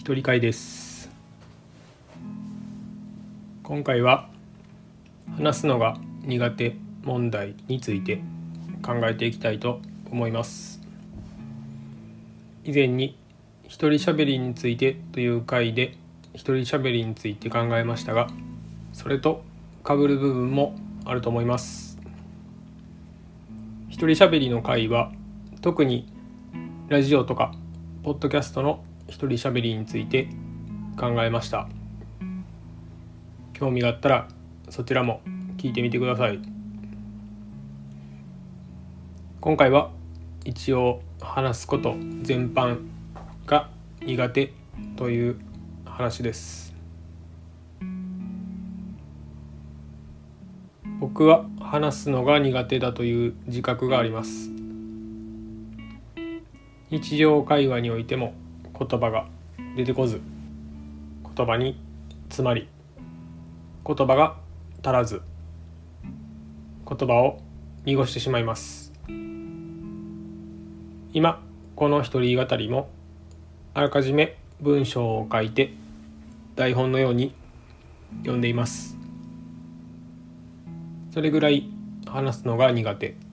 一人会です今回は話すのが苦手問題について考えていきたいと思います。以前に一人喋りについてという回で一人喋りについて考えましたがそれと被る部分もあると思います。一人喋りの回は特にラジオとかポッドキャストの一人喋りについて考えました。興味があったらそちらも聞いてみてください。今回は一応話すこと全般が苦手という話です。僕は話すのが苦手だという自覚があります。日常会話においても言葉が出てこず言葉に詰まり言葉が足らず言葉を濁してしまいます。今この一人語りもあらかじめ文章を書いて台本のように読んでいます。それぐらい話すのが苦手。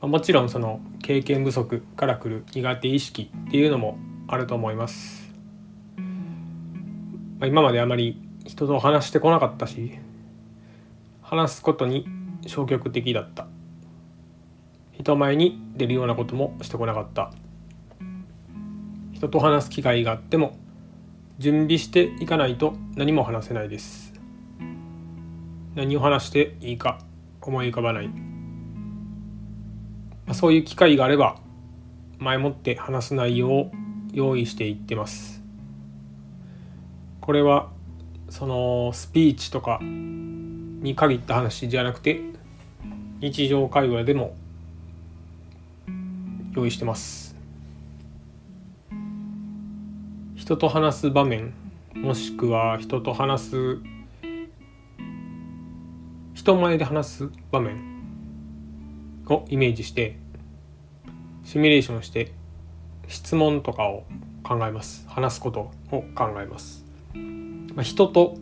もちろんその経験不足からくる苦手意識っていうのもあると思います。まあ、今まであまり人と話してこなかったし話すことに消極的だった。人前に出るようなこともしてこなかった。人と話す機会があっても準備していかないと何も話せないです。何を話していいか思い浮かばない。まあ、そういう機会があれば前もって話す内容を用意していってます。これはそのスピーチとかに限った話じゃなくて日常会話でも用意してます。人と話す場面もしくは人と話す人前で話す場面をイメージしてシミュレーションして質問とかを考えます。話すことを考えます、まあ、人と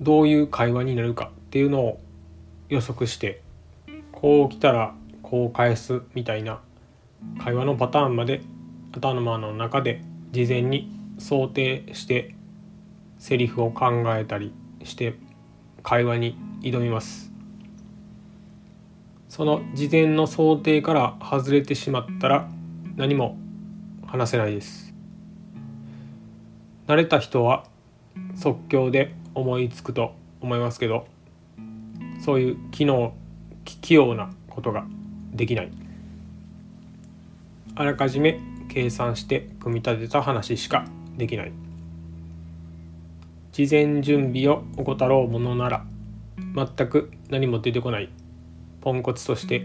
どういう会話になるかっていうのを予測してこう来たらこう返すみたいな会話のパターンまで頭の中で事前に想定してセリフを考えたりして会話に挑みます。その事前の想定から外れてしまったら何も話せないです。慣れた人は即興で思いつくと思いますけどそういう機能器用なことができない。あらかじめ計算して組み立てた話しかできない。事前準備を怠ろうものなら全く何も出てこない。ポンコツとして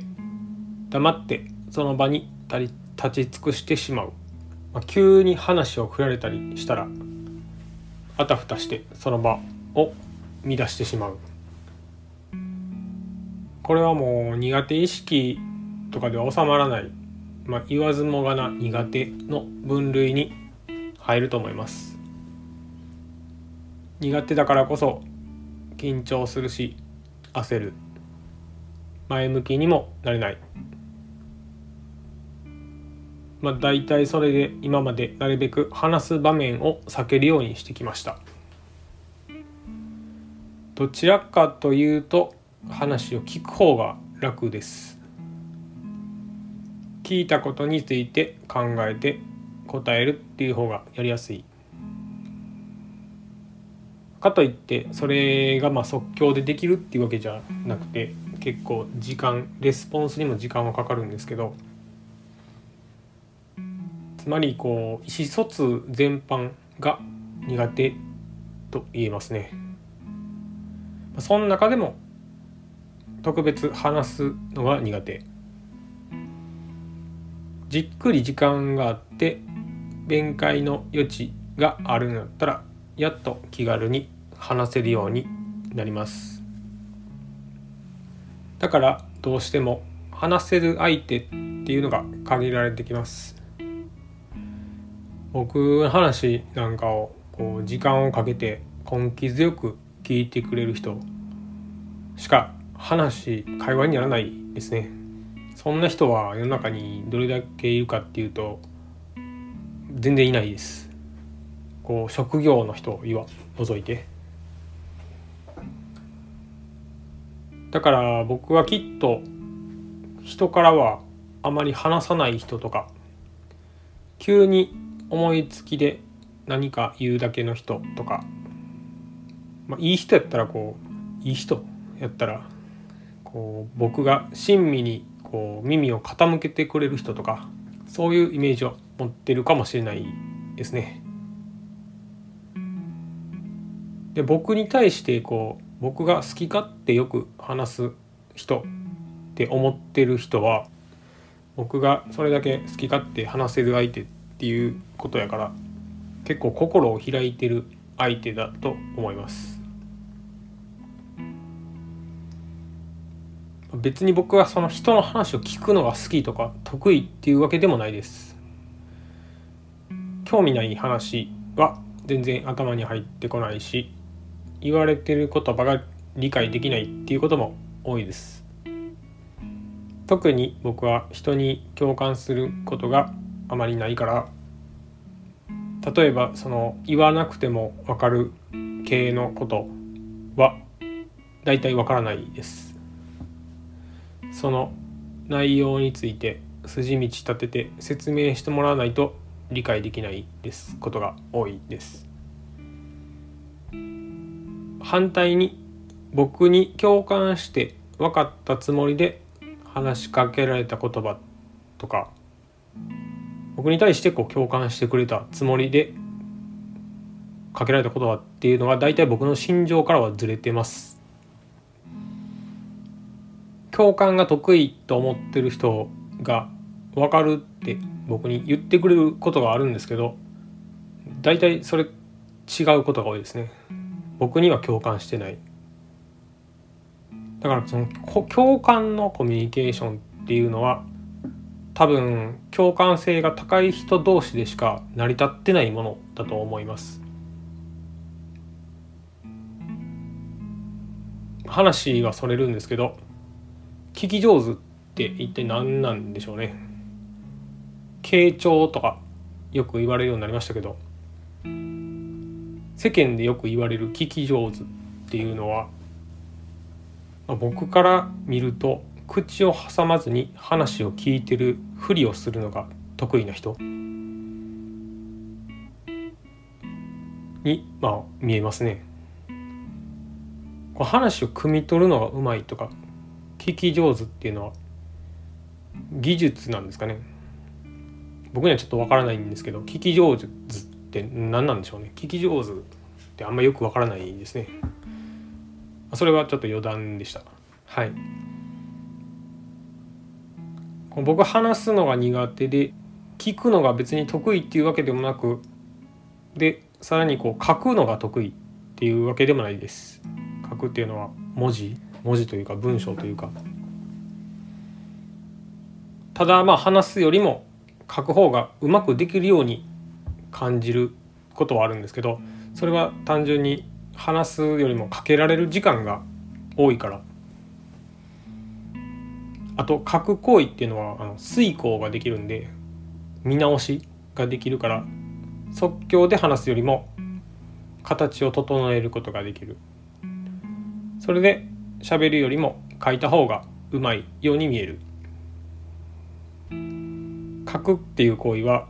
黙ってその場に立ち尽くしてしまう、まあ、急に話を振られたりしたらあたふたしてその場を乱してしまう。これはもう苦手意識とかでは収まらない、まあ、言わずもがな苦手の分類に入ると思います。苦手だからこそ緊張するし焦る前向きにもなれない。まあ大体それで今までなるべく話す場面を避けるようにしてきました。どちらかというと話を聞く方が楽です。聞いたことについて考えて答えるっていう方がやりやすい。かといってそれがまあ即興でできるっていうわけじゃなくて結構時間レスポンスにも時間はかかるんですけどつまりこう意思疎通全般が苦手と言えますね。その中でも特別話すのが苦手。じっくり時間があって弁解の余地があるんだったらやっと気軽に話せるようになります。だからどうしても話せる相手っていうのが限られてきます。僕の話なんかをこう時間をかけて根気強く聞いてくれる人しか話会話にならないですね。そんな人は世の中にどれだけいるかっていうと全然いないです。こう職業の人を除いて。だから僕はきっと人からはあまり話さない人とか急に思いつきで何か言うだけの人とか、まあ、いい人やったらこういい人やったらこう僕が親身にこう耳を傾けてくれる人とかそういうイメージを持ってるかもしれないですね。で僕に対してこう僕が好き勝手よく話す人って思ってる人は僕がそれだけ好き勝手話せる相手っていうことやから結構心を開いてる相手だと思います。別に僕はその人の話を聞くのが好きとか得意っていうわけでもないです。興味ない話は全然頭に入ってこないし言われてる言葉が理解できないっていうことも多いです。特に僕は人に共感することがあまりないから。例えばその言わなくても分かる系のことは大体分からないです。その内容について筋道立てて説明してもらわないと理解できないです。ことが多いです。反対に僕に共感して分かったつもりで話しかけられた言葉とか僕に対してこう共感してくれたつもりでかけられた言葉っていうのは大体僕の心情からはずれてます。共感が得意と思ってる人が分かるって僕に言ってくれることがあるんですけど大体それ違うことが多いですね。僕には共感してない。だからその共感のコミュニケーションっていうのは多分共感性が高い人同士でしか成り立ってないものだと思います。話はそれるんですけど聞き上手って一体何なんでしょうね。傾聴とかよく言われるようになりましたけど世間でよく言われる聞き上手っていうのは、まあ、僕から見ると口を挟まずに話を聞いてるふりをするのが得意な人に、まあ、見えますね。こう話を汲み取るのがうまいとか聞き上手っていうのは技術なんですかね。僕にはちょっとわからないんですけど聞き上手っって何なんでしょうね。聞き上手ってあんまよくわからないですね。それはちょっと余談でした。はい。僕話すのが苦手で聞くのが別に得意っていうわけでもなくでさらにこう書くのが得意っていうわけでもないです。書くっていうのは文字文字というか文章というか。ただまあ話すよりも書く方がうまくできるように感じることはあるんですけどそれは単純に話すよりもかけられる時間が多いから。あと書く行為っていうのはあの遂行ができるんで見直しができるから即興で話すよりも形を整えることができる。それで喋るよりも書いた方がうまいように見える。書くっていう行為は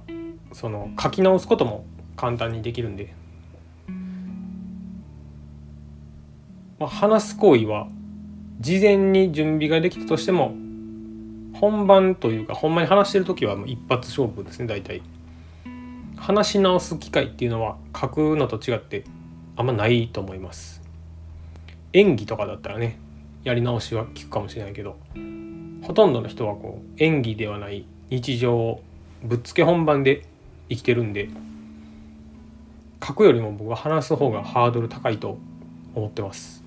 その書き直すことも簡単にできるんで、まあ、話す行為は事前に準備ができたとしても本番というかほんまに話してる時はもう一発勝負ですね大体。話し直す機会っていうのは書くのと違ってあんまないと思います。演技とかだったらねやり直しは効くかもしれないけどほとんどの人はこう演技ではない日常をぶっつけ本番で生きてるんで書くよりも僕は話す方がハードル高いと思ってます。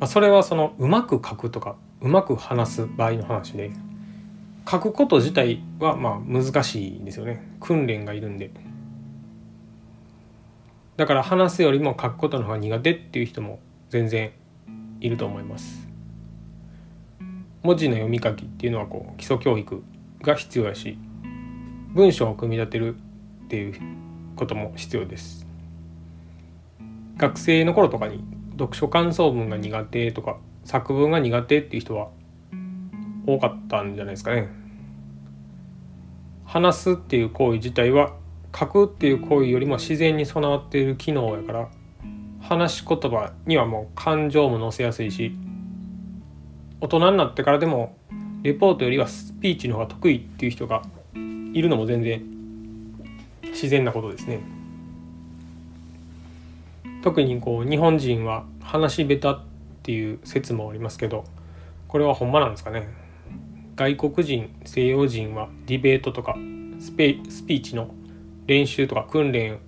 まあ、それはそのうまく書くとかうまく話す場合の話で書くこと自体はまあ難しいんですよね。訓練がいるんで。だから話すよりも書くことの方が苦手っていう人も全然いると思います。文字の読み書きっていうのはこう基礎教育が必要やし文章を組み立てるっていうことも必要です学生の頃とかに読書感想文が苦手とか作文が苦手っていう人は多かったんじゃないですかね。話すっていう行為自体は書くっていう行為よりも自然に備わっている機能やから話し言葉にはもう感情も乗せやすいし大人になってからでもレポートよりはスピーチの方が得意っていう人がいるのも全然自然なことですね。特にこう日本人は話し下手っていう説もありますけどこれはほんまなんですかね外国人西洋人はディベートとかスペスピーチの練習とか訓練、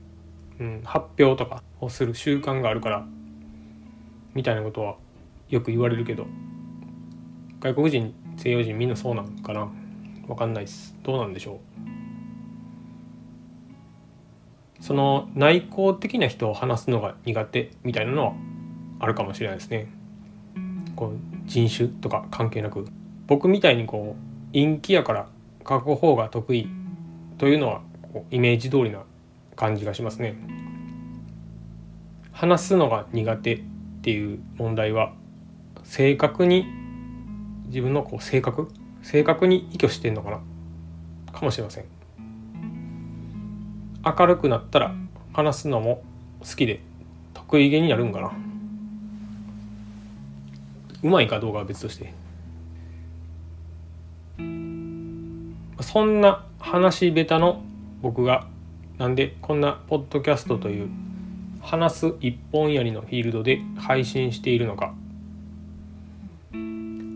うん、発表とかをする習慣があるからみたいなことはよく言われるけど外国人西洋人みんなそうなんかな？わかんないです。どうなんでしょう？その内向的な人を話すのが苦手みたいなのはあるかもしれないですね。こう人種とか関係なく。僕みたいにこう陰気やから書く方が得意というのはこうイメージ通りな感じがしますね。話すのが苦手っていう問題は正確に自分のこう性格？正確に依拠してんのかな？かもしれません。明るくなったら話すのも好きで得意げになるんかな？うまいかどうかは別として。そんな話下手の僕がなんでこんなポッドキャストという話す一本やりのフィールドで配信しているのか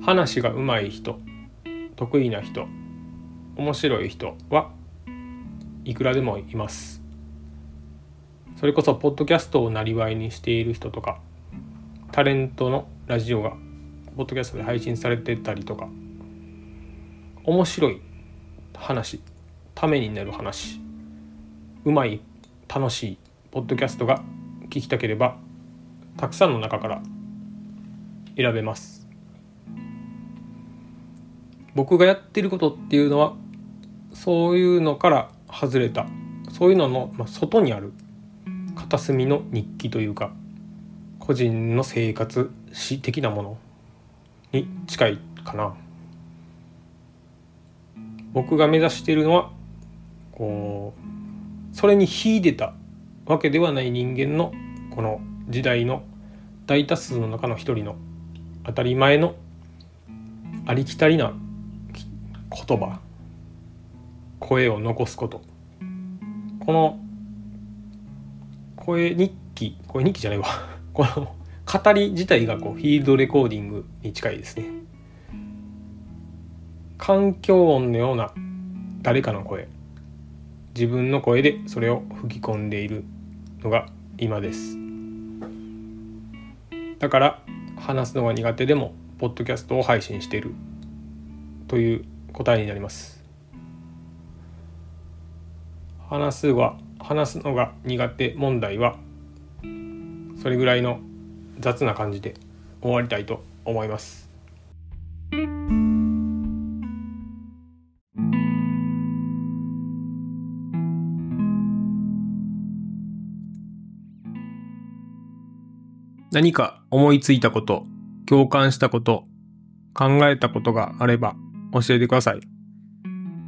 話が上手い人得意な人面白い人はいくらでもいます。それこそポッドキャストをなりわいにしている人とかタレントのラジオがポッドキャストで配信されてたりとか面白い話ためになる話うまい楽しいポッドキャストが聞きたければたくさんの中から選べます。僕がやってることっていうのはそういうのから外れたそういうのの、ま、外にある片隅の日記というか個人の生活史的なものに近いかな。僕が目指しているのはこうそれに秀でたわけではない人間のこの時代の大多数の中の一人の当たり前のありきたりな言葉。声を残すこと。この声日記。声日記じゃないわ。この語り自体がこうフィールドレコーディングに近いですね。環境音のような誰かの声。自分の声でそれを吹き込んでいるのが今です。だから話すのが苦手でもポッドキャストを配信している。という答えになります話すは話すのが苦手問題はそれぐらいの雑な感じで終わりたいと思います。何か思いついたこと、共感したこと、考えたことがあれば教えてください。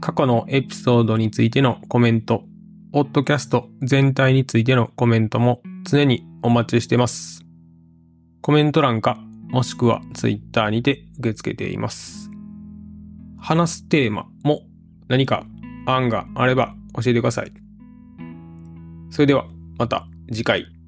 過去のエピソードについてのコメント、ポッドキャスト全体についてのコメントも常にお待ちしてます。コメント欄かもしくはツイッターにて受け付けています。話すテーマも何か案があれば教えてください。それではまた次回。